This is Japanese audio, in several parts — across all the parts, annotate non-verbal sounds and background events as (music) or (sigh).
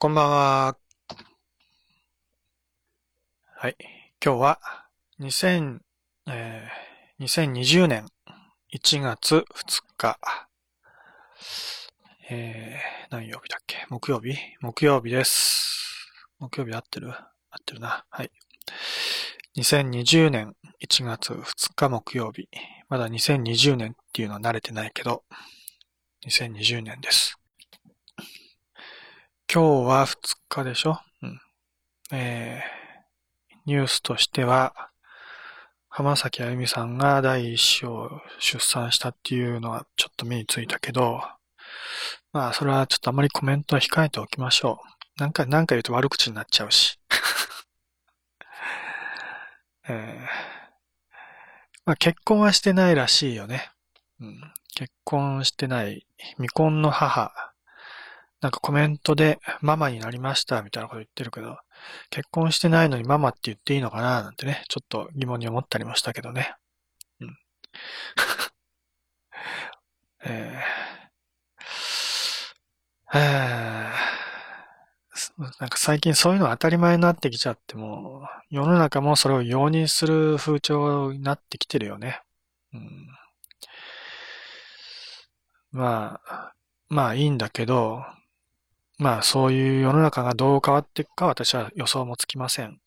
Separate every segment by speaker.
Speaker 1: こんばんは。はい。今日は2000、えー2020年1月2日。えー、何曜日だっけ？木曜日？木曜日です。木曜日合ってる？合ってるな。はい。2020年1月2日木曜日。まだ2020年っていうのは慣れてないけど、2020年です。今日は2日でしょ？うん。えー、ニュースとしては、浜崎あゆみさんが第一子を出産したっていうのはちょっと目についたけど、まあ、それはちょっとあまりコメントは控えておきましょう。なんか、なんか言うと悪口になっちゃうし。(laughs) えー、まあ、結婚はしてないらしいよね。うん。結婚してない未婚の母。なんかコメントでママになりましたみたいなこと言ってるけど、結婚してないのにママって言っていいのかななんてね、ちょっと疑問に思ったりもしたけどね。うん。(laughs) えー、えー、なんか最近そういうの当たり前になってきちゃっても、世の中もそれを容認する風潮になってきてるよね。うん、まあ、まあいいんだけど、まあそういう世の中がどう変わっていくか私は予想もつきません。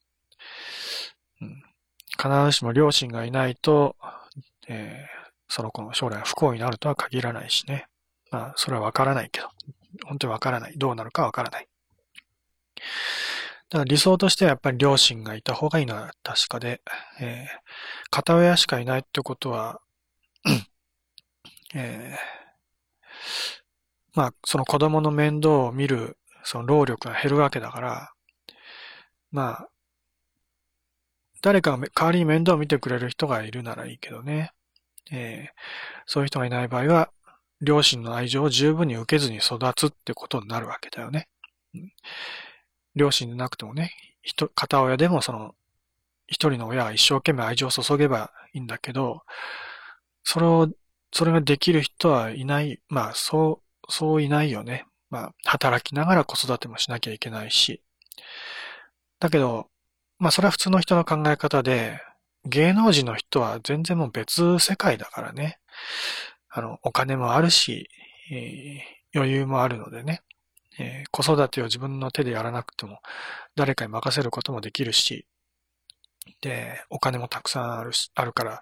Speaker 1: 必ずしも両親がいないと、えーその子の将来不幸になるとは限らないしね。まあそれはわからないけど、本当にわからない。どうなるかわからない。だから理想としてはやっぱり両親がいた方がいいのは確かで、えー片親しかいないってことは、(clears throat) えーまあ、その子供の面倒を見る、その労力が減るわけだから、まあ、誰かが代わりに面倒を見てくれる人がいるならいいけどね。えーそういう人がいない場合は、両親の愛情を十分に受けずに育つってことになるわけだよね。うん両親でなくてもね、人片親でもその、一人の親が一生懸命愛情を注げばいいんだけど、それを、それができる人はいない、まあ、そう、そういないよね。まあ、働きながら子育てもしなきゃいけないし。だけど、まあ、それは普通の人の考え方で、芸能人の人は全然もう別世界だからね。あの、お金もあるし、えー余裕もあるのでね。えー子育てを自分の手でやらなくても、誰かに任せることもできるし、で、お金もたくさんあるし、あるから、っ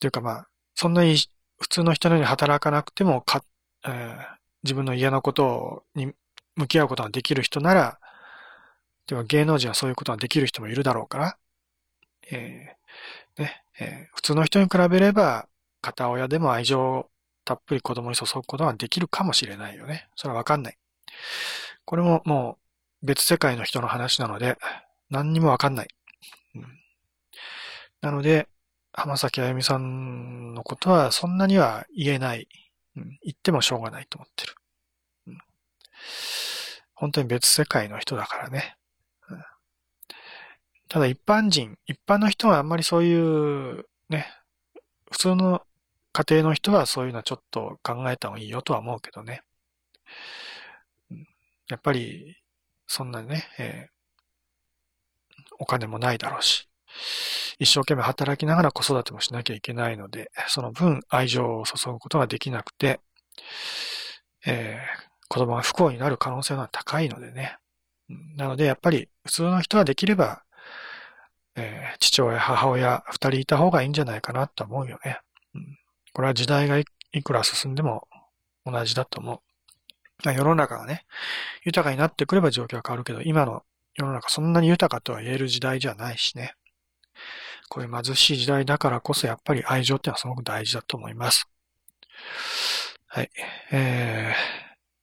Speaker 1: ていうかまあ、そんなに普通の人のように働かなくてもか、えー自分の家のことに向き合うことができる人なら、では芸能人はそういうことができる人もいるだろうから、えーね、えー普通の人に比べれば、片親でも愛情をたっぷり子供に注ぐことができるかもしれないよね。それはわかんない。これももう別世界の人の話なので、何にもわかんない。うんなので、浜崎あゆみさんのことはそんなには言えない。うん言ってもしょうがないと思ってる。うん本当に別世界の人だからね。うんただ一般人、一般の人はあんまりそういう、ね、普通の家庭の人はそういうのはちょっと考えた方がいいよとは思うけどね。やっぱり、そんなね、えーお金もないだろうし、一生懸命働きながら子育てもしなきゃいけないので、その分愛情を注ぐことができなくて、えー子供が不幸になる可能性が高いのでね。なので、やっぱり普通の人はできれば、えー父親、母親、二人いた方がいいんじゃないかなと思うよね。うんこれは時代がいくら進んでも同じだと思う。世の中がね、豊かになってくれば状況は変わるけど、今の世の中そんなに豊かとは言える時代じゃないしね。こういう貧しい時代だからこそやっぱり愛情ってのはすごく大事だと思います。はい。え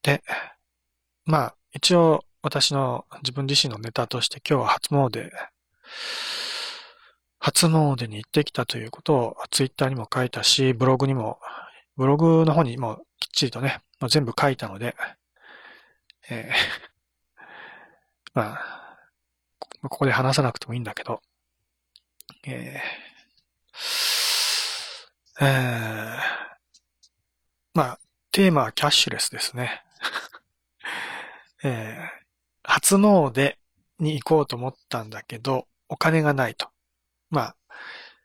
Speaker 1: ー、で、まあ、一応私の自分自身のネタとして今日は初詣、初詣に行ってきたということをツイッターにも書いたし、ブログにも、ブログの方にもきっちりとね、もう全部書いたので、えー (laughs) まあ、ここで話さなくてもいいんだけど、えーえーまあ、テーマはキャッシュレスですね。(laughs) えー初詣に行こうと思ったんだけど、お金がないと。まあ、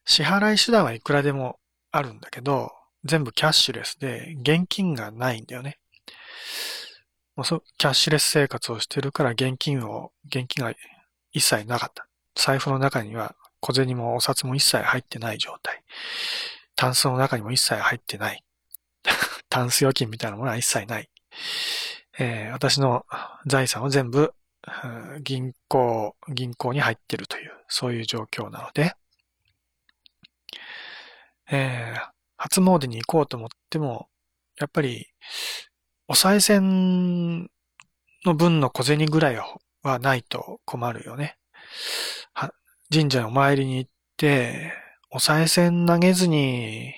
Speaker 1: 支払い手段はいくらでもあるんだけど、全部キャッシュレスで現金がないんだよね。もうそキャッシュレス生活をしてるから現金を、現金が一切なかった。財布の中には小銭もお札も一切入ってない状態。タンスの中にも一切入ってない。(laughs) タンス預金みたいなものは一切ない。えー、私の財産は全部銀行、銀行に入ってるという、そういう状況なので、えー、初詣に行こうと思っても、やっぱり、お賽銭の分の小銭ぐらいはないと困るよね。神社にお参りに行って、お賽銭投げずに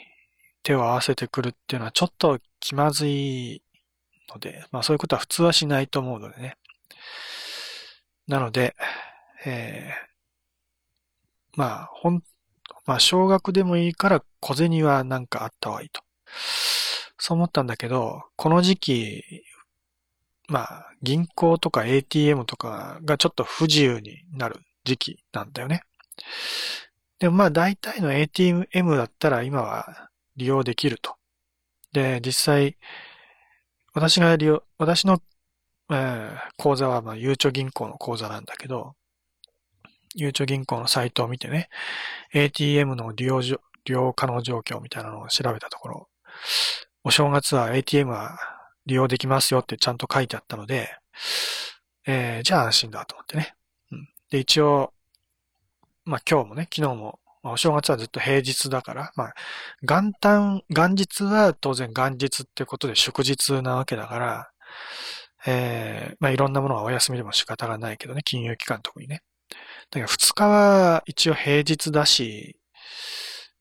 Speaker 1: 手を合わせてくるっていうのはちょっと気まずいので、まあそういうことは普通はしないと思うのでね。なので、えー、まあ、ほん、まあ、少額でもいいから小銭はなんかあった方がいいと。そう思ったんだけど、この時期、まあ、銀行とか ATM とかがちょっと不自由になる時期なんだよね。でもまあ大体の ATM だったら今は利用できると。で、実際、私が利用、私の、えー、口座はまあゆうちょ銀行の口座なんだけど、ゆうちょ銀行のサイトを見てね、ATM の利用利用可能状況みたいなのを調べたところ、お正月は ATM は利用できますよってちゃんと書いてあったので、えー、じゃあ安心だと思ってね。で、一応、まあ今日もね、昨日も、まあ、お正月はずっと平日だから、まあ、元旦、元日は当然元日ってことで祝日なわけだから、えー、まあいろんなものはお休みでも仕方がないけどね、金融機関特にね。だから2日は一応平日だし、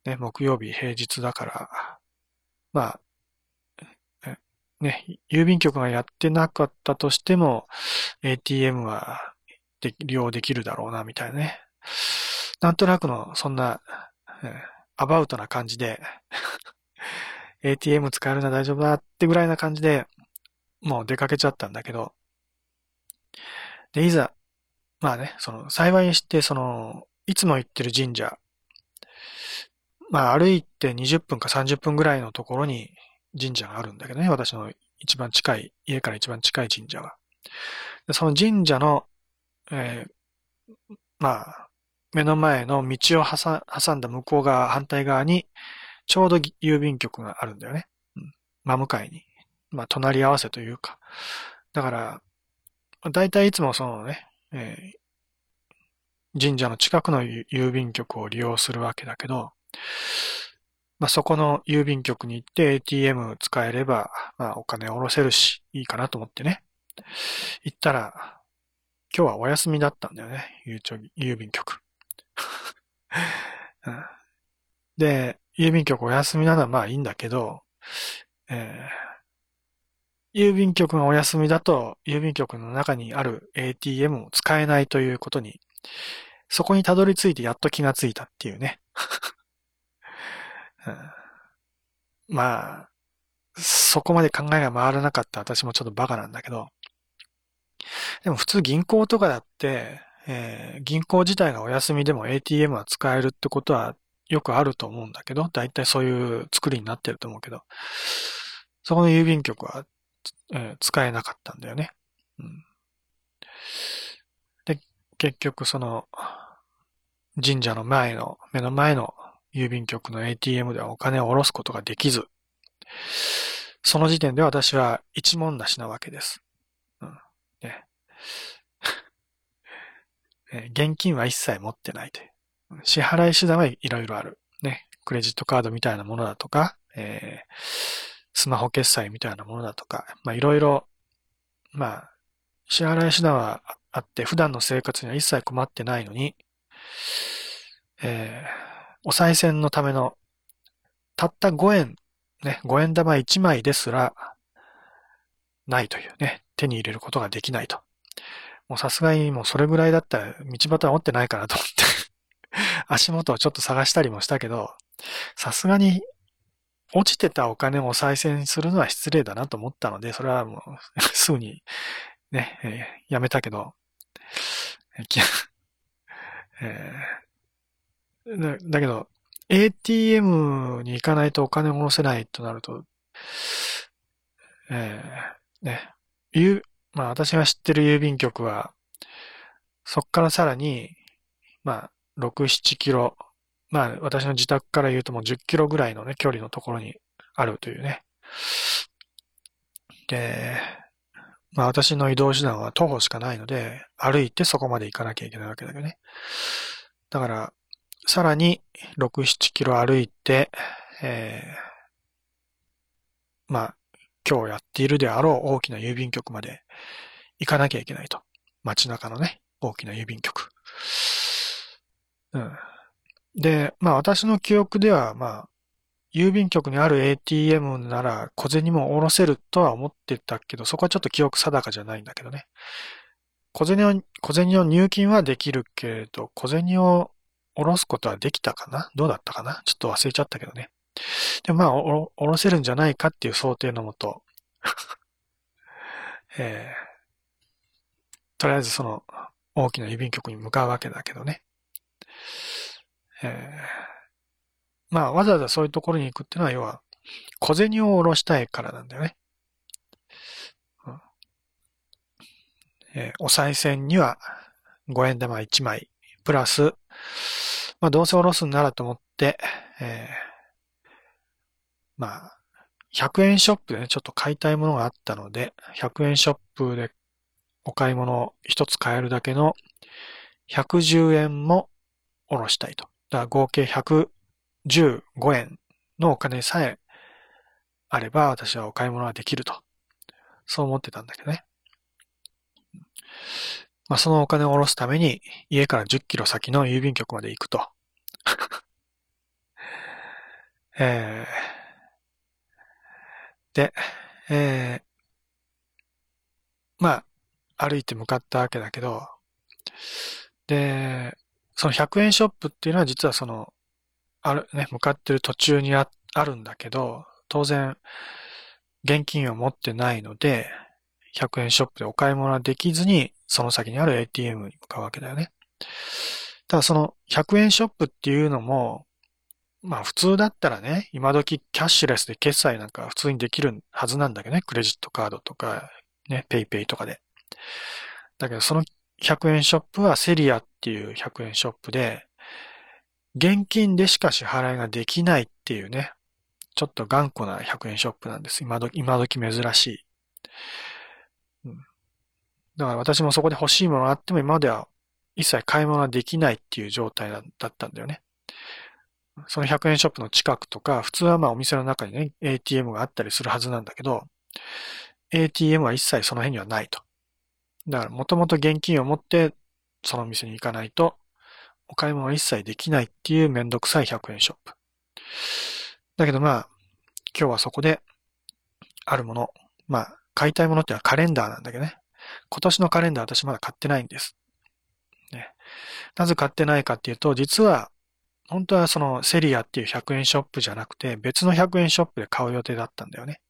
Speaker 1: ね、木曜日平日だから、まあ、ね、郵便局がやってなかったとしても、ATM はで利用できるだろうな、みたいなね。なんとなくの、そんな、アバウトな感じで (laughs) ATM 使えるな大丈夫だってぐらいな感じで、もう出かけちゃったんだけど、で、いざ、まあね、その、幸いにして、その、いつも行ってる神社、まあ歩いて20分か30分ぐらいのところに神社があるんだけどね、私の一番近い、家から一番近い神社は。でその神社の、えー、まあ、目の前の道を挟んだ向こう側、反対側に、ちょうど郵便局があるんだよね。うん、真向かいに。まあ、隣り合わせというか。だから、だいたいいつもそのね、えー、神社の近くの郵便局を利用するわけだけど、まあ、そこの郵便局に行って ATM 使えれば、まあ、お金を下ろせるし、いいかなと思ってね。行ったら、今日はお休みだったんだよね。郵便局。(laughs) で、郵便局お休みなのはまあいいんだけど、えー、郵便局がお休みだと、郵便局の中にある ATM を使えないということに、そこにたどり着いてやっと気がついたっていうね。(laughs) うんまあ、そこまで考えが回らなかった私もちょっとバカなんだけど、でも普通銀行とかだって、えー、銀行自体がお休みでも ATM は使えるってことはよくあると思うんだけど、だいたいそういう作りになってると思うけど、そこの郵便局は、えー、使えなかったんだよね。うん、で、結局その、神社の前の、目の前の郵便局の ATM ではお金を下ろすことができず、その時点で私は一文なしなわけです。うん。ね。現金は一切持ってないという。支払い手段はいろいろある。ね。クレジットカードみたいなものだとか、えー、スマホ決済みたいなものだとか、まあいろいろ、まあ、支払い手段はあって、普段の生活には一切困ってないのに、えー、お賽銭のための、たった5円、ね、5円玉1枚ですら、ないというね、手に入れることができないと。もうさすがにもうそれぐらいだったら道端は持ってないかなと思って。(laughs) 足元をちょっと探したりもしたけど、さすがに落ちてたお金を再生するのは失礼だなと思ったので、それはもう (laughs) すぐにね、えー、やめたけど、えー、(laughs) だだけど、ATM に行かないとお金を下ろせないとなると、えー、ね、ゆ、まあ私が知ってる郵便局は、そっからさらに、まあ、6、7キロ、まあ私の自宅から言うともう10キロぐらいのね、距離のところにあるというね。で、まあ私の移動手段は徒歩しかないので、歩いてそこまで行かなきゃいけないわけだけどね。だから、さらに6、7キロ歩いて、えー、まあ、今日やっているであろう大きな郵便局まで行かなきゃいけないと。街中のね、大きな郵便局。うん。で、まあ私の記憶では、まあ、郵便局にある ATM なら小銭も下ろせるとは思ってたけど、そこはちょっと記憶定かじゃないんだけどね。小銭を、小銭を入金はできるけれど、小銭を下ろすことはできたかな？どうだったかな？ちょっと忘れちゃったけどね。でまあ、おろせるんじゃないかっていう想定のもと、(laughs) えー、とりあえずその大きな郵便局に向かうわけだけどね。えーまあ、わざわざそういうところに行くっていうのは、要は、小銭を下ろしたいからなんだよね。うんえー、お賽銭には5円玉1枚、プラス、まあ、どうせ下ろすんならと思って、えー、まあ、100円ショップでね、ちょっと買いたいものがあったので、100円ショップでお買い物を一つ買えるだけの110円も下ろしたいと。だから合計115円のお金さえあれば私はお買い物はできると。そう思ってたんだけどね。まあ、そのお金を下ろすために家から10キロ先の郵便局まで行くと。(laughs) えー、で、えー、まあ、歩いて向かったわけだけど、で、その100円ショップっていうのは実はそのある、ね、向かってる途中にああるんだけど、当然、現金を持ってないので、100円ショップでお買い物はできずに、その先にある ATM に向かうわけだよね。ただその100円ショップっていうのも、まあ普通だったらね、今時キャッシュレスで決済なんか普通にできるはずなんだけどね、クレジットカードとか、ね、 PayPay とかで。だけどその100円ショップはセリアっていう100円ショップで、現金でしか支払いができないっていうね、ちょっと頑固な100円ショップなんです。今時、今時珍しい。うん。だから私もそこで欲しいものがあっても今までは一切買い物ができないっていう状態だったんだよね。その100円ショップの近くとか、普通はまあお店の中にね、ATM があったりするはずなんだけど、ATM は一切その辺にはないと。だからもともと現金を持ってその店に行かないとお買い物は一切できないっていうめんどくさい100円ショップ。だけどまあ、今日はそこで、あるもの、まあ、買いたいものってのはカレンダーなんだけどね。今年のカレンダー私まだ買ってないんです。ね。なぜ買ってないかっていうと、実は、本当はそのセリアっていう100円ショップじゃなくて、別の100円ショップで買う予定だったんだよね。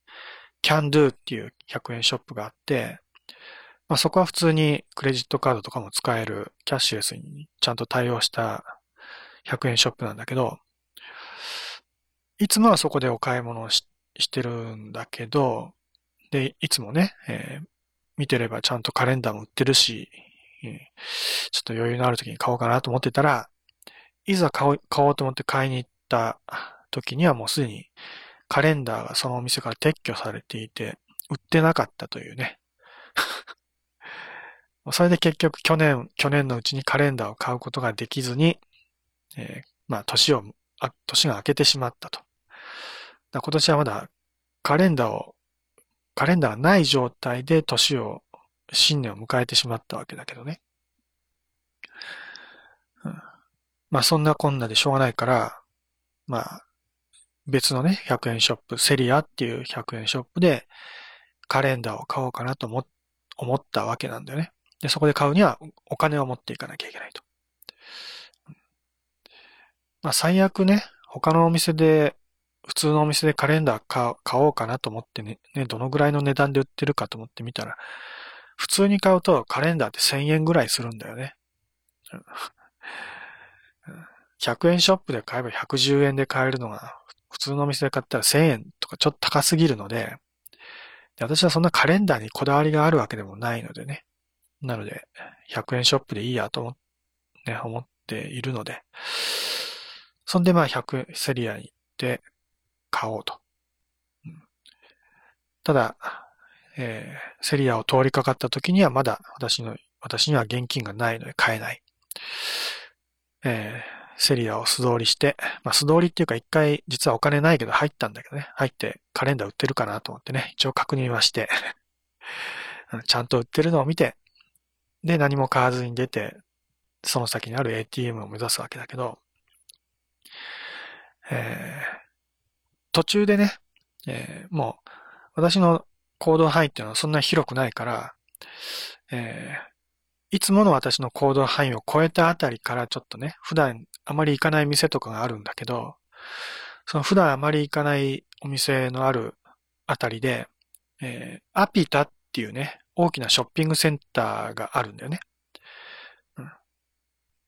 Speaker 1: キャンドゥっていう100円ショップがあって、まあ、そこは普通にクレジットカードとかも使えるキャッシュレスにちゃんと対応した100円ショップなんだけど、いつもはそこでお買い物をししてるんだけど、で、いつもね、えー、見てればちゃんとカレンダーも売ってるし、えー、ちょっと余裕のある時に買おうかなと思ってたら、いざ買おうと思って買いに行った時にはもうすでにカレンダーがそのお店から撤去されていて、売ってなかったというね。(laughs) それで結局去年、去年のうちにカレンダーを買うことができずに、えー、まあ年を、あ、年が明けてしまったと。今年はまだカレンダーを、カレンダーがない状態で年を、新年を迎えてしまったわけだけどね。うん、まあそんなこんなでしょうがないから、まあ別のね、100円ショップ、セリアっていう100円ショップでカレンダーを買おうかなと思ったわけなんだよね。で、そこで買うにはお金を持っていかなきゃいけないと。まあ最悪ね、他のお店で、普通のお店でカレンダー買おうかなと思ってね、ね、どのぐらいの値段で売ってるかと思ってみたら、普通に買うとカレンダーって1000円ぐらいするんだよね。100円ショップで買えば110円で買えるのが、普通のお店で買ったら1000円とかちょっと高すぎるので、で私はそんなカレンダーにこだわりがあるわけでもないのでね。なので、100円ショップでいいやと思,、ね、思っているので、そんでまあ100円セリアに行って買おうと。ただ、えー、セリアを通りかかった時にはまだ私の、私には現金がないので買えない。えーセリアを素通りして、まあ素通りっていうか一回実はお金ないけど入ったんだけどね、入ってカレンダー売ってるかなと思ってね、一応確認はして。(laughs) ちゃんと売ってるのを見て、で何も買わずに出て、その先にある ATM を目指すわけだけど、えー、途中でね、えー、もう私の行動範囲っていうのはそんな広くないから、えー、いつもの私の行動範囲を超えたあたりからちょっとね、普段あまり行かない店とかがあるんだけど、その普段あまり行かないお店のあるあたりで、えー、アピタっていうね、大きなショッピングセンターがあるんだよね。うん、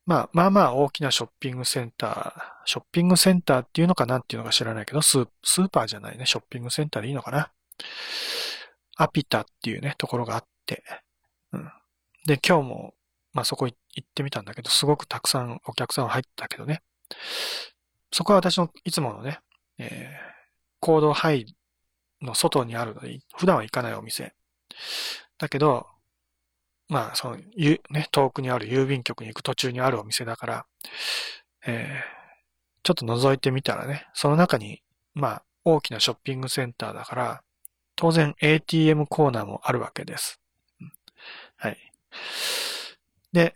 Speaker 1: まあ、まあまあ大きなショッピングセンター、ショッピングセンターっていうのかなっていうのか知らないけど、スーパーじゃないね、ショッピングセンターでいいのかな。アピタっていうね、ところがあって、で、今日もまあそこ行ってみたんだけど、すごくたくさんお客さん入ったけどね。そこは私のいつものね、えー、行動範囲の外にあるので、普段は行かないお店。だけど、まあ、その、ゆ、ね、遠くにある郵便局に行く途中にあるお店だから、えー、ちょっと覗いてみたらね、その中に、まあ、大きなショッピングセンターだから、当然 ATM コーナーもあるわけです。で、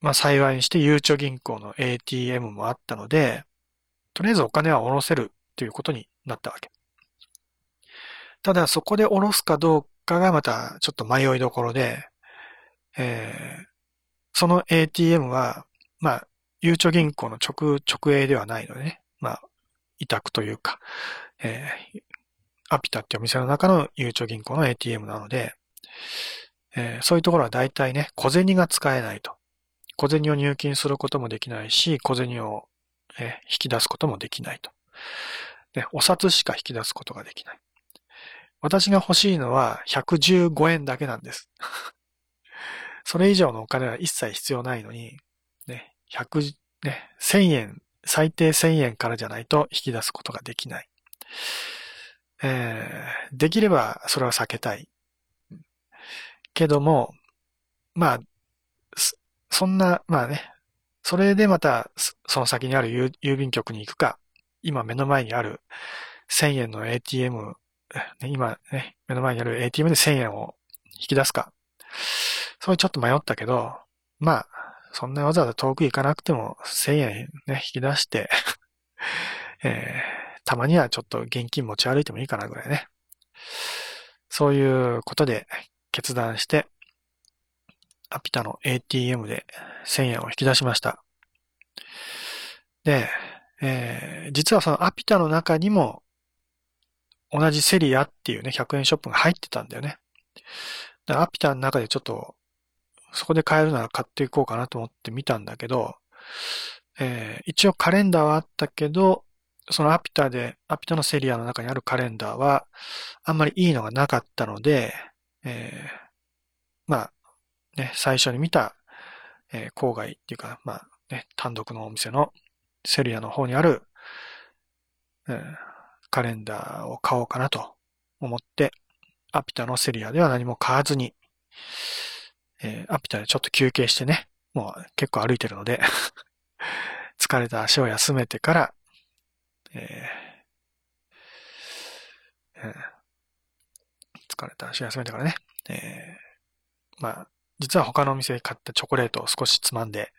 Speaker 1: まあ幸いにしてゆうちょ銀行の ATM もあったので、とりあえずお金は下ろせるということになったわけ。ただそこで下ろすかどうかがまたちょっと迷いどころで、えー、その ATM は、まあ、ゆうちょ銀行の直、直営ではないのでね、まあ、委託というか、えー、アピタってお店の中のゆうちょ銀行の ATM なので、えー、そういうところは大体ね、小銭が使えないと。小銭を入金することもできないし、小銭を、えー、引き出すこともできないと。で、お札しか引き出すことができない。私が欲しいのは115円だけなんです。(laughs) それ以上のお金は一切必要ないのに、ね、100、ね、1000円、最低1000円からじゃないと引き出すことができない。えー、できればそれは避けたい。けども、まあ、そんな、まあね、それでまた、その先にある郵便局に行くか、今目の前にある1000円の ATM、今ね、目の前にある ATM で1000円を引き出すか。それちょっと迷ったけど、まあ、そんなわざわざ遠く行かなくても1000円ね、引き出して (laughs) えー、たまにはちょっと現金持ち歩いてもいいかなぐらいね。そういうことで決断して、アピタの ATM で1000円を引き出しました。で、えー、実はそのアピタの中にも同じセリアっていうね、100円ショップが入ってたんだよね。でアピタの中でちょっと、そこで買えるなら買っていこうかなと思って見たんだけど、えー、一応カレンダーはあったけど、そのアピタで、アピタのセリアの中にあるカレンダーは、あんまりいいのがなかったので、えー、まあ、ね、最初に見た、えー、郊外っていうか、まあ、ね、単独のお店のセリアの方にある、えー、カレンダーを買おうかなと思って、アピタのセリアでは何も買わずに、えー、アピタでちょっと休憩してね、もう結構歩いてるので (laughs) 疲れた足を休めてから、えーえー疲れた足休めてからね、えー、まあ、実は他のお店で買ったチョコレートを少しつまんで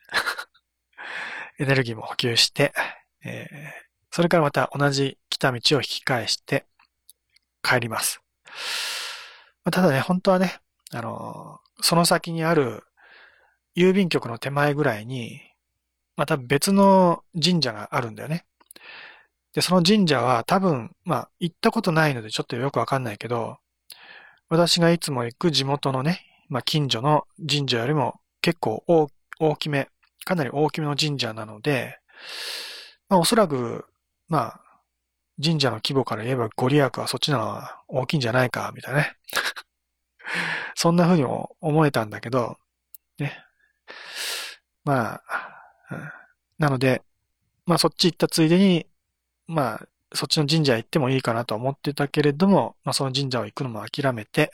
Speaker 1: (laughs) エネルギーも補給して、えー、それからまた同じ来た道を引き返して帰ります。まあ、ただね、本当はね、あのー、その先にある郵便局の手前ぐらいに、また別の神社があるんだよね。で、その神社は多分、まあ、行ったことないのでちょっとよくわかんないけど、私がいつも行く地元のね、まあ、近所の神社よりも結構大きめ、かなり大きめの神社なので、まあおそらく、まあ、神社の規模から言えばご利益はそっちなの方が大きいんじゃないか、みたいなね。(laughs) そんな風に思えたんだけど、ね。まあ、なので、まあそっち行ったついでに、まあそっちの神社行ってもいいかなと思ってたけれども、まあその神社を行くのも諦めて、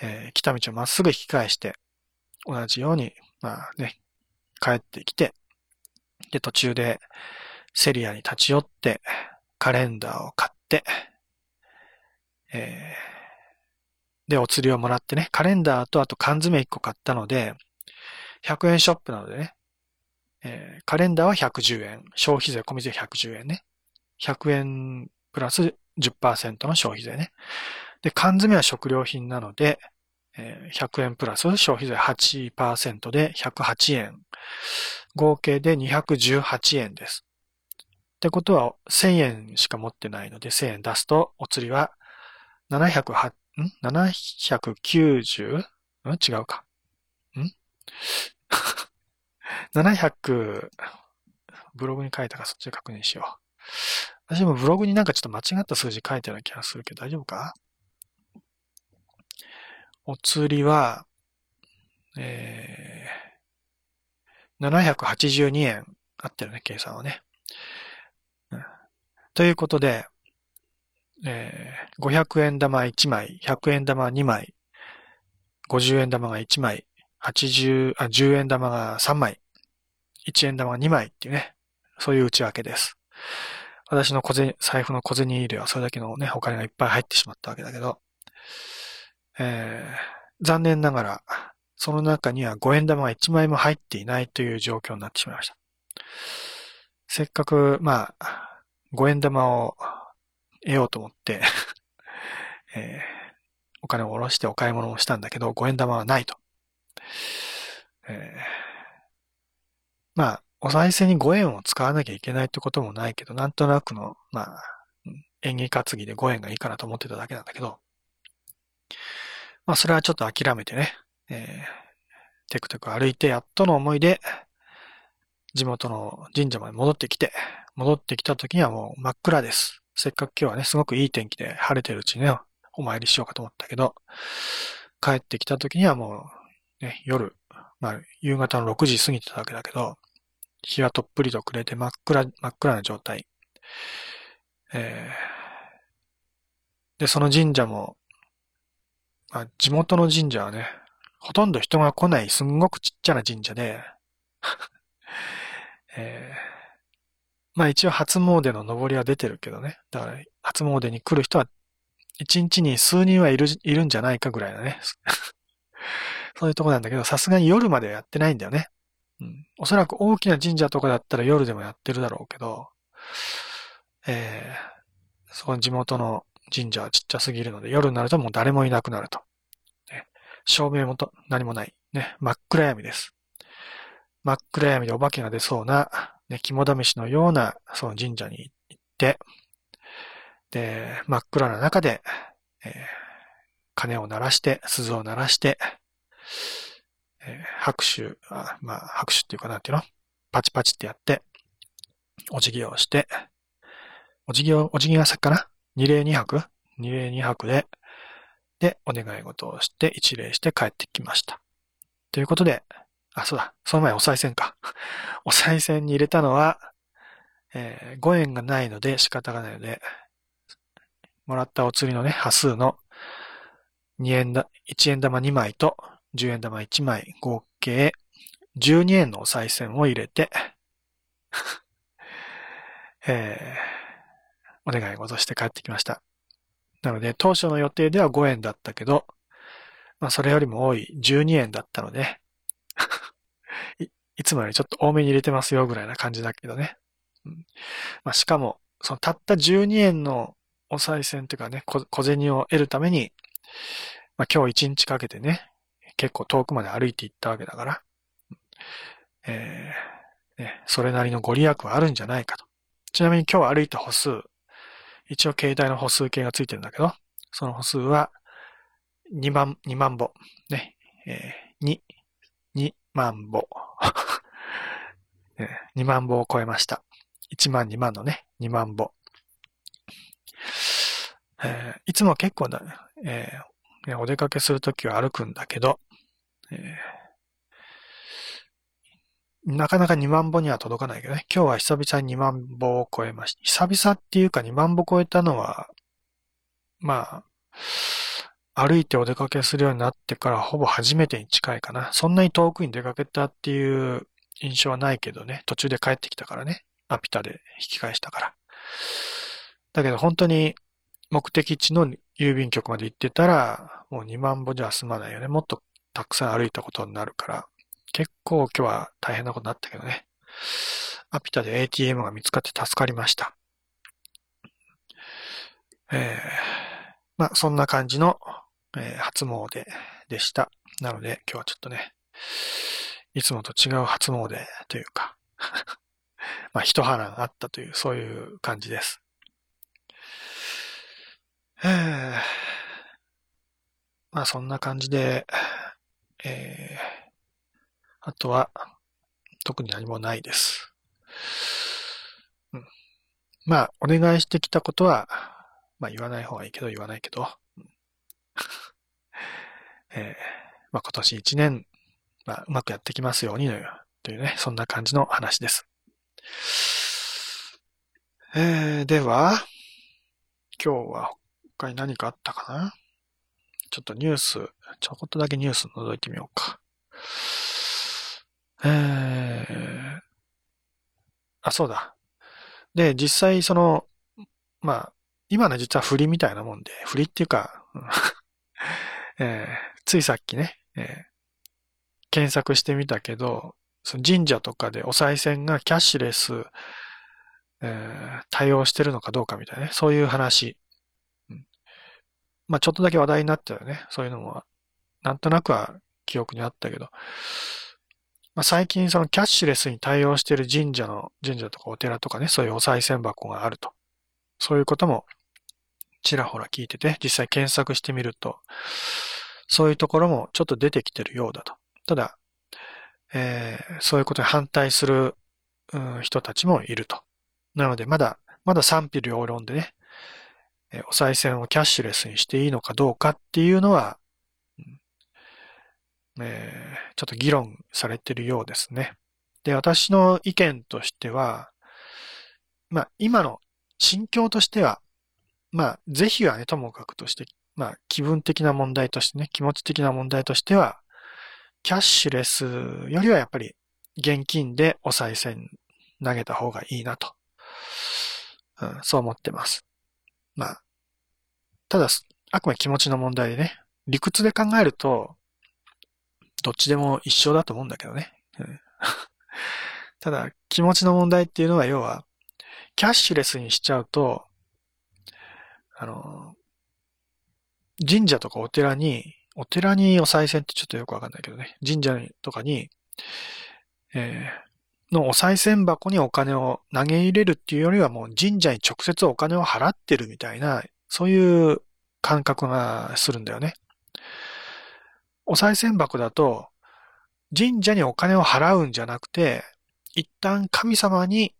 Speaker 1: えー、来た道をまっすぐ引き返して、同じように、まあね、帰ってきて、で、途中でセリアに立ち寄って、カレンダーを買って、えー、で、お釣りをもらってね、カレンダーとあと缶詰1個買ったので、100円ショップなのでね、えー、カレンダーは110円、消費税込み税110円ね。100円プラス10%の消費税ね。で、缶詰は食料品なので、100円プラス消費税8%で108円。合計で218円です。ってことは、1000円しか持ってないので、1000円出すと、お釣りは、708、ん ?790? ん？違うか。ん (laughs) ?700、ブログに書いたかそっちで確認しよう。私もブログになんかちょっと間違った数字書いてる気がするけど大丈夫か？お釣りは、えー、782円。あってるね、計算はね。ということで、えー、500円玉1枚、100円玉2枚、50円玉が1枚、80、あ、10円玉が3枚、1円玉が2枚っていうね、そういう内訳です。私の小銭、財布の小銭入れはそれだけのね、お金がいっぱい入ってしまったわけだけど、えー、残念ながら、その中には5円玉が1枚も入っていないという状況になってしまいました。せっかく、まあ、5円玉を得ようと思って (laughs) えー、お金を下ろしてお買い物をしたんだけど、5円玉はないと。えー、まあ、お賽銭に5円を使わなきゃいけないってこともないけど、なんとなくの、まあ、演技担ぎで5円がいいかなと思ってただけなんだけど、まあ、それはちょっと諦めてね、えー、テクテク歩いてやっとの思いで、地元の神社まで戻ってきて、戻ってきた時にはもう真っ暗です。せっかく今日はね、すごくいい天気で晴れてるうちにね、お参りしようかと思ったけど、帰ってきた時にはもう、ね、夜、まあ、夕方の6時過ぎてたわけだけど、日はとっぷりと暮れて真っ暗、真っ暗な状態。えー、で、その神社も、まあ、地元の神社はね、ほとんど人が来ないすんごくちっちゃな神社で、(laughs) えーまあ一応初詣の上りは出てるけどね。だから初詣に来る人は一日に数人はいる、いるんじゃないかぐらいだね。(laughs) そういうとこなんだけど、さすがに夜までやってないんだよね。うん。おそらく大きな神社とかだったら夜でもやってるだろうけど、えー、そこの地元の神社はちっちゃすぎるので、夜になるともう誰もいなくなると。ね、照明もと何もない。ね、真っ暗闇です。真っ暗闇でお化けが出そうなね、肝試しのような、その神社に行って、で、真っ暗な中で、えー、鐘を鳴らして、鈴を鳴らして、えー、拍手、あまあ、拍手っていうかなんていうの？パチパチってやって、お辞儀をして、お辞儀を、お辞儀が先かな？二礼二拍？二礼二拍で、で、お願い事をして、一礼して帰ってきました。ということで、あ、そうだ。その前お賽銭か。(laughs) お賽銭に入れたのは、えー、5円がないので仕方がないので、もらったお釣りのね、端数の2円だ、1円玉2枚と10円玉1枚合計12円のお賽銭を入れて (laughs) えー、お願い事して帰ってきました。なので、当初の予定では5円だったけど、まあ、それよりも多い12円だったので、(laughs) い、いつもよりちょっと多めに入れてますよぐらいな感じだけどね。うんまあ、しかも、そのたった12円のお賽銭というかね、小銭を得るために、まあ、今日1日かけてね、結構遠くまで歩いて行ったわけだから、えーね、それなりのご利益はあるんじゃないかと。ちなみに今日歩いた歩数、一応携帯の歩数計がついてるんだけど、その歩数は2万、2万歩。ね、えー、2、2万歩。(laughs) 2万歩を超えました。1万2万のね、2万歩。えー、いつも結構だ、えー、お出かけするときは歩くんだけど、えー、なかなか2万歩には届かないけどね。今日は久々に2万歩を超えました。久々っていうか2万歩超えたのは、まあ、歩いてお出かけするようになってからほぼ初めてに近いかな。そんなに遠くに出かけたっていう印象はないけどね。途中で帰ってきたからね。アピタで引き返したから。だけど本当に目的地の郵便局まで行ってたら、もう2万歩じゃ済まないよね。もっとたくさん歩いたことになるから、結構今日は大変なことになったけどね。アピタで ATM が見つかって助かりました。えー、まあ、そんな感じの、えー、初詣でした。なので、今日はちょっとね、いつもと違う初詣というか (laughs) まあ、一腹があったという、そういう感じです。えーまあそんな感じで、えー、あとは特に何もないです。うん、まあお願いしてきたことは、まあ言わない方がいいけど言わないけど、えー、まあ今年一年、まあうまくやってきますようにというね、そんな感じの話です。えー、では、今日は他に何かあったかな？ちょっとニュース、ちょこっとだけニュース覗いてみようか。えー、あ、そうだ。で、実際その、まあ、今の実は振りみたいなもんで、振りっていうか、(laughs) えー、ついさっきね、えー、検索してみたけど、その神社とかでお賽銭がキャッシュレス、えー、対応してるのかどうかみたいなね、そういう話まあちょっとだけ話題になったよね。そういうのも、なんとなくは記憶にあったけど、まあ、最近そのキャッシュレスに対応している神社の、神社とかお寺とかね、そういうお賽銭箱があると。そういうこともちらほら聞いてて、実際検索してみると、そういうところもちょっと出てきてるようだと。ただ、えー、そういうことに反対する、うん、人たちもいると。なので、まだ、まだ賛否両論でね、お賽銭をキャッシュレスにしていいのかどうかっていうのは、えー、ちょっと議論されてるようですね。で、私の意見としては、まあ、今の心境としては、まあ、是非はね、ともかくとして、まあ、気分的な問題としてね、気持ち的な問題としては、キャッシュレスよりはやっぱり現金でお賽銭投げた方がいいなと、うん、そう思ってます。まあ、ただ、あくまで気持ちの問題でね、理屈で考えると、どっちでも一緒だと思うんだけどね。うん。(laughs) ただ、気持ちの問題っていうのは、要は、キャッシュレスにしちゃうと、あの、神社とかお寺に、お寺にお賽銭ってちょっとよくわかんないけどね、神社とかに、えー、のお賽銭箱にお金を投げ入れるっていうよりはもう神社に直接お金を払ってるみたいな、そういう感覚がするんだよね。お賽銭箱だと、神社にお金を払うんじゃなくて、一旦神様に、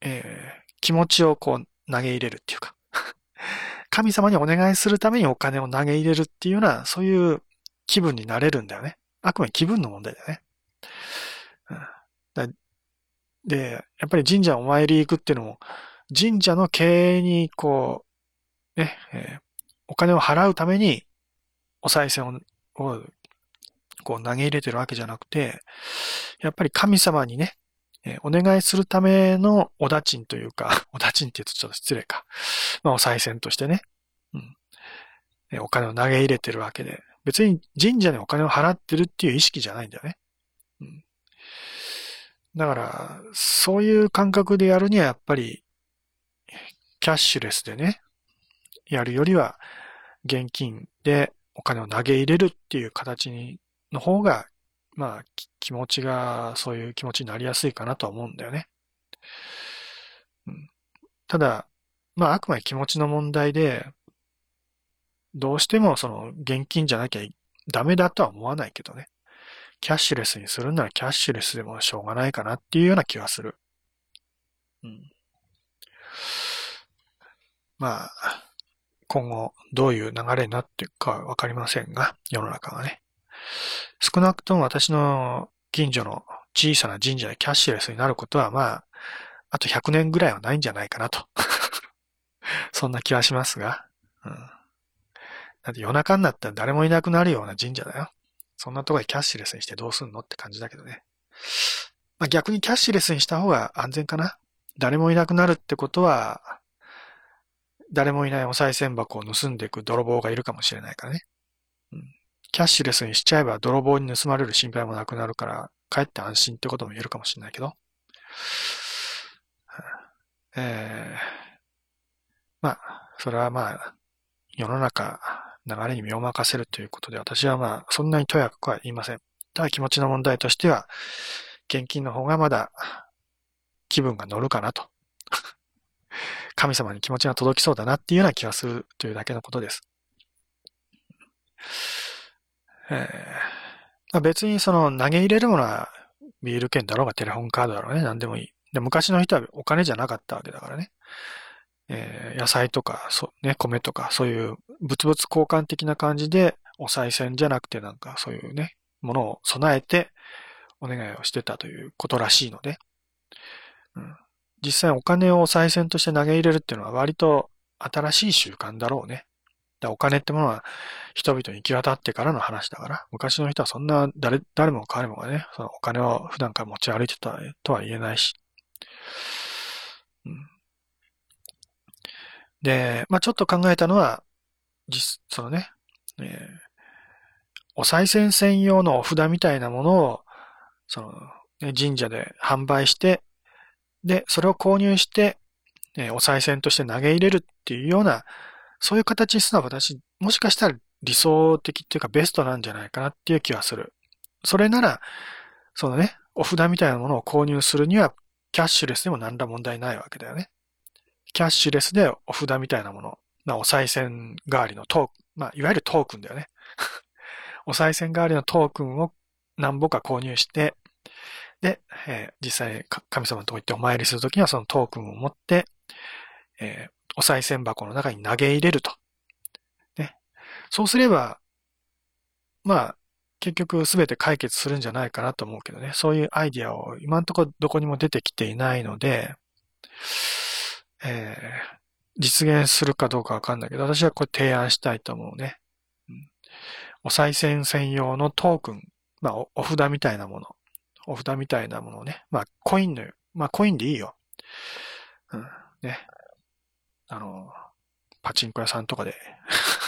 Speaker 1: えー、気持ちをこう投げ入れるっていうか (laughs) 神様にお願いするためにお金を投げ入れるっていうような、そういう気分になれるんだよね。あくまで気分の問題だよね。うんで、やっぱり神社お参り行くっていうのも、神社の経営にこう、ね、えー、お金を払うために、お賽銭を、をこう投げ入れてるわけじゃなくて、やっぱり神様にね、えー、お願いするためのおだちんというか、(laughs) おだちんって言うとちょっと失礼か。まあ、お賽銭としてね、うん、お金を投げ入れてるわけで、別に神社にお金を払ってるっていう意識じゃないんだよね。だから、そういう感覚でやるにはやっぱり、キャッシュレスでね、やるよりは、現金でお金を投げ入れるっていう形に、の方が、まあ、気持ちが、そういう気持ちになりやすいかなとは思うんだよね。ただ、まあ、あくまで気持ちの問題で、どうしてもその現金じゃなきゃダメだとは思わないけどね。キャッシュレスにするならキャッシュレスでもしょうがないかなっていうような気はする。うん。まあ、今後どういう流れになっていくかはわかりませんが、世の中がね。少なくとも私の近所の小さな神社でキャッシュレスになることは、まあ、あと100年ぐらいはないんじゃないかなと。(laughs) そんな気はしますが。うん。だって夜中になったら誰もいなくなるような神社だよ。そんなとこでキャッシュレスにしてどうすんのって感じだけどね。まあ、逆にキャッシュレスにした方が安全かな。誰もいなくなるってことは、誰もいないお賽銭箱を盗んでいく泥棒がいるかもしれないからね。うん、キャッシュレスにしちゃえば泥棒に盗まれる心配もなくなるから、かえって安心ってことも言えるかもしれないけど。えー、まあ、それはまあ、世の中、流れに身を任せるということで、私はまあ、そんなにとやかくは言いません。ただ気持ちの問題としては、現金の方がまだ気分が乗るかなと。(laughs) 神様に気持ちが届きそうだなっていうような気がするというだけのことです。えー、別にその投げ入れるものはビール券だろうがテレホンカードだろうね、何でもいい。で昔の人はお金じゃなかったわけだからね。えー、野菜とか、そう、ね、米とか、そういう物々交換的な感じで、お賽銭じゃなくてなんかそういうね、ものを備えてお願いをしてたということらしいので、うん、実際お金をお賽銭として投げ入れるっていうのは割と新しい習慣だろうね。だお金ってものは人々に行き渡ってからの話だから、昔の人はそんな誰、誰も彼もがね、そのお金を普段から持ち歩いてたとは言えないし。うん、で、まあちょっと考えたのは、実、そのね、えー、お賽銭専用のお札みたいなものを、その、ね、神社で販売して、で、それを購入して、えー、お賽銭として投げ入れるっていうような、そういう形にするのは私、もしかしたら理想的っていうかベストなんじゃないかなっていう気はする。それなら、そのね、お札みたいなものを購入するには、キャッシュレスでも何ら問題ないわけだよね。キャッシュレスでお札みたいなもの、まあ、お賽銭代わりのトーク、まあ、いわゆるトークンだよね。(laughs) お賽銭代わりのトークンを何ぼか購入して、で、えー、実際神様のとこ行ってお参りするときにはそのトークンを持って、えー、お賽銭箱の中に投げ入れると。ね。そうすれば、まあ、結局すべて解決するんじゃないかなと思うけどね。そういうアイディアを今のとこどこにも出てきていないので、えー、実現するかどうかわかんないけど、私はこれ提案したいと思うね。うん、お賽銭専用のトークン、まあお、札みたいなもの。お札みたいなものをね。まあ、コインの、まあ、コインでいいよ。うん、ね。あの、パチンコ屋さんとかで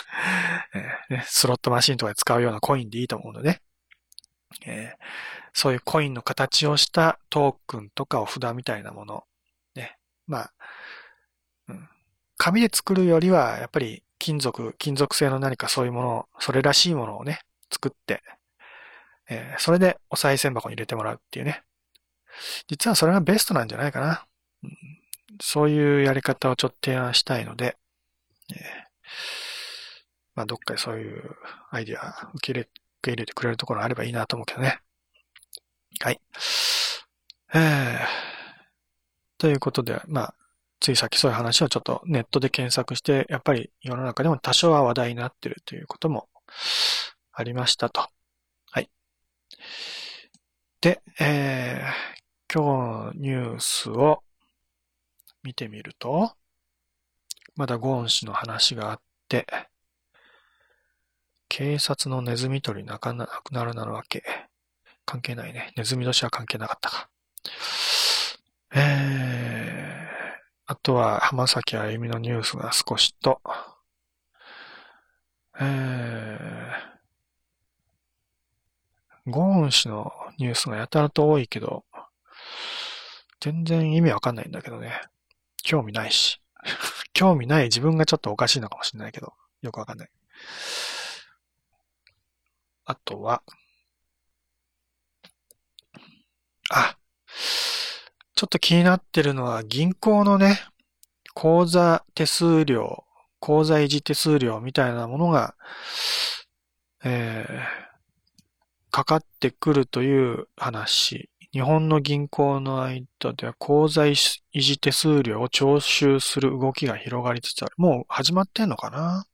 Speaker 1: (laughs) えー、ね、スロットマシンとかで使うようなコインでいいと思うので、えー、そういうコインの形をしたトークンとかお札みたいなもの。ね。まあ、紙で作るよりは、やっぱり金属、金属製の何かそういうもの、それらしいものをね、作って、えー、それでお賽銭箱に入れてもらうっていうね。実はそれがベストなんじゃないかな。うん、そういうやり方をちょっと提案したいので、えー、まあ、どっかでそういうアイディア受け入れ、受け入れてくれるところあればいいなと思うけどね。はい。えー、ということで、まあ、ついさっきそういう話をちょっとネットで検索して、やっぱり世の中でも多少は話題になってるということもありましたと。はい。で、えー、今日ニュースを見てみると、まだゴーン氏の話があって、警察のネズミ捕りなくなるなるわけ。関係ないね。ネズミ年は関係なかったか。えー、あとは、浜崎あゆみのニュースが少しと、えー、ゴーン氏のニュースがやたらと多いけど、全然意味わかんないんだけどね。興味ないし。(laughs) 興味ない自分がちょっとおかしいのかもしれないけど、よくわかんない。あとは、あ、ちょっと気になってるのは銀行のね、口座手数料、口座維持手数料みたいなものが、えー、かかってくるという話。日本の銀行の間では口座維持手数料を徴収する動きが広がりつつある。もう始まってんのかな？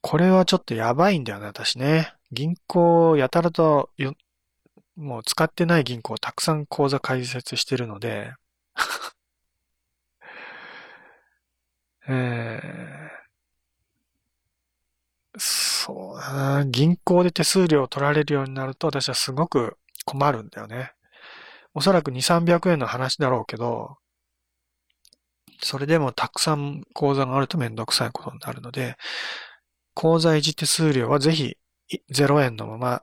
Speaker 1: これはちょっとやばいんだよね、私ね。銀行やたらともう使ってない銀行をたくさん口座開設してるのでえー、そうだな。銀行で手数料を取られるようになると私はすごく困るんだよね。おそらく2、300円の話だろうけど、それでもたくさん口座があるとめんどくさいことになるので、口座維持手数料はぜひ0円のまま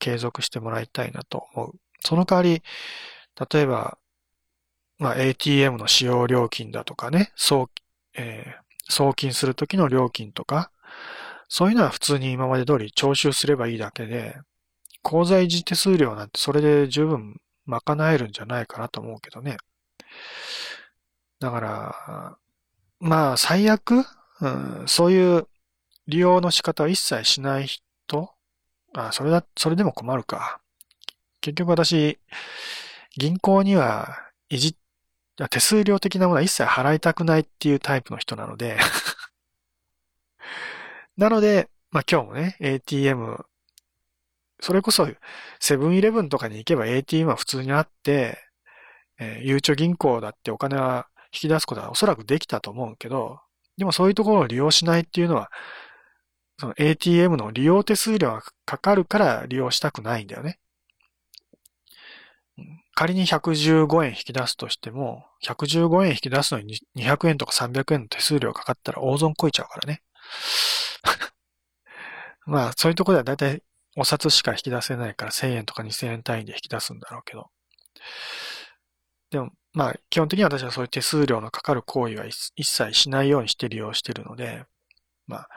Speaker 1: 継続してもらいたいなと思う。その代わり、例えば、まあ、ATM の使用料金だとかね、送,、えー、送金するときの料金とか、そういうのは普通に今まで通り徴収すればいいだけで、口座維持手数料なんてそれで十分賄えるんじゃないかなと思うけどね。だから、まあ最悪、うん、そういう利用の仕方を一切しない人あ、それだ、それでも困るか。結局私、銀行にはいじ、手数料的なものは一切払いたくないっていうタイプの人なので (laughs) なので、まあ今日もね、ATM、それこそセブンイレブンとかに行けば ATM は普通にあって、えー、ゆうちょ銀行だってお金は引き出すことはおそらくできたと思うけど、でもそういうところを利用しないっていうのは、その ATM の利用手数料がかかるから利用したくないんだよね。仮に115円引き出すとしても、115円引き出すのに200円とか300円の手数料かかったら大損こいちゃうからね。(laughs) まあ、そういうとこではだいたいお札しか引き出せないから1000円とか2000円単位で引き出すんだろうけど。でも、まあ、基本的には私はそういう手数料のかかる行為は一切しないようにして利用してるので、まあ、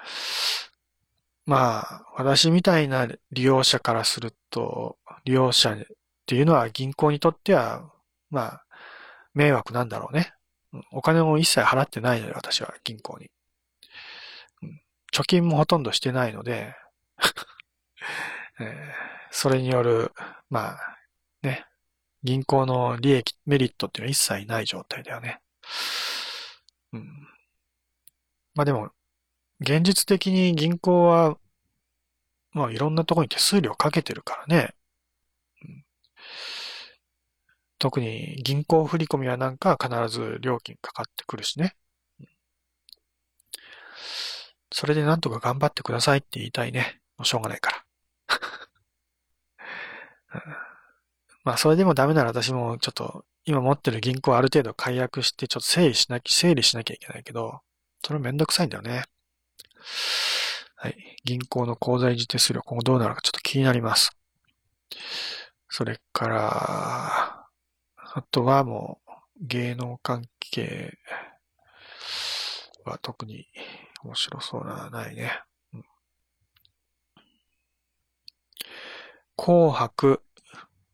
Speaker 1: まあ、私みたいな利用者からすると、利用者っていうのは銀行にとっては、まあ、迷惑なんだろうね。お金を一切払ってないので、私は銀行に。貯金もほとんどしてないので (laughs) えー、それによる、まあ、ね、銀行の利益、メリットっていうのは一切ない状態だよね。うん、まあでも、現実的に銀行は、まあいろんなところに手数料かけてるからね。特に銀行振込はなんか必ず料金かかってくるしね。それでなんとか頑張ってくださいって言いたいね。もうしょうがないから。(laughs) まあそれでもダメなら私もちょっと今持ってる銀行ある程度解約してちょっと整理しなき、整理しなきゃいけないけど、それめんどくさいんだよね。はい。銀行の口座維持手数料、今後どうなるかちょっと気になります。それから、あとはもう、芸能関係は特に面白そうな、ないね。うん、紅白、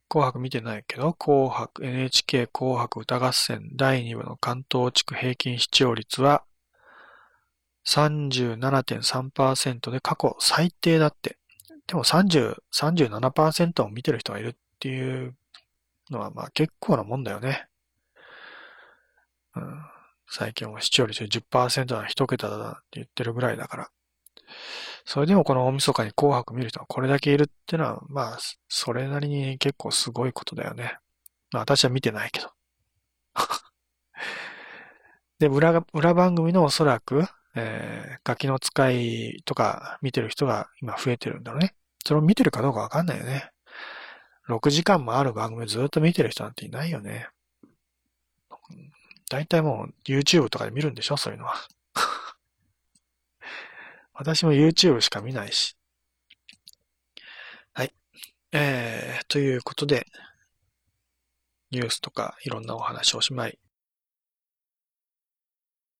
Speaker 1: 紅白見てないけど、紅白、NHK 紅白歌合戦第2部の関東地区平均視聴率は37.3%で過去最低だって。でも30、37%を見てる人がいるっていうのはまあ結構なもんだよね。うん、最近は視聴率10%は一桁だなって言ってるぐらいだから。それでもこの大晦日に紅白見る人がこれだけいるっていうのは、まあ、それなりに結構すごいことだよね。まあ私は見てないけど。(laughs) で、裏、裏番組のおそらく、えー、ガキの使いとか見てる人が今増えてるんだろうね。それを見てるかどうかわかんないよね。6時間もある番組ずっと見てる人なんていないよね。大体もう YouTube とかで見るんでしょそういうのは。(laughs) 私も YouTube しか見ないし。はい。えー、ということで、ニュースとかいろんなお話をおしまい。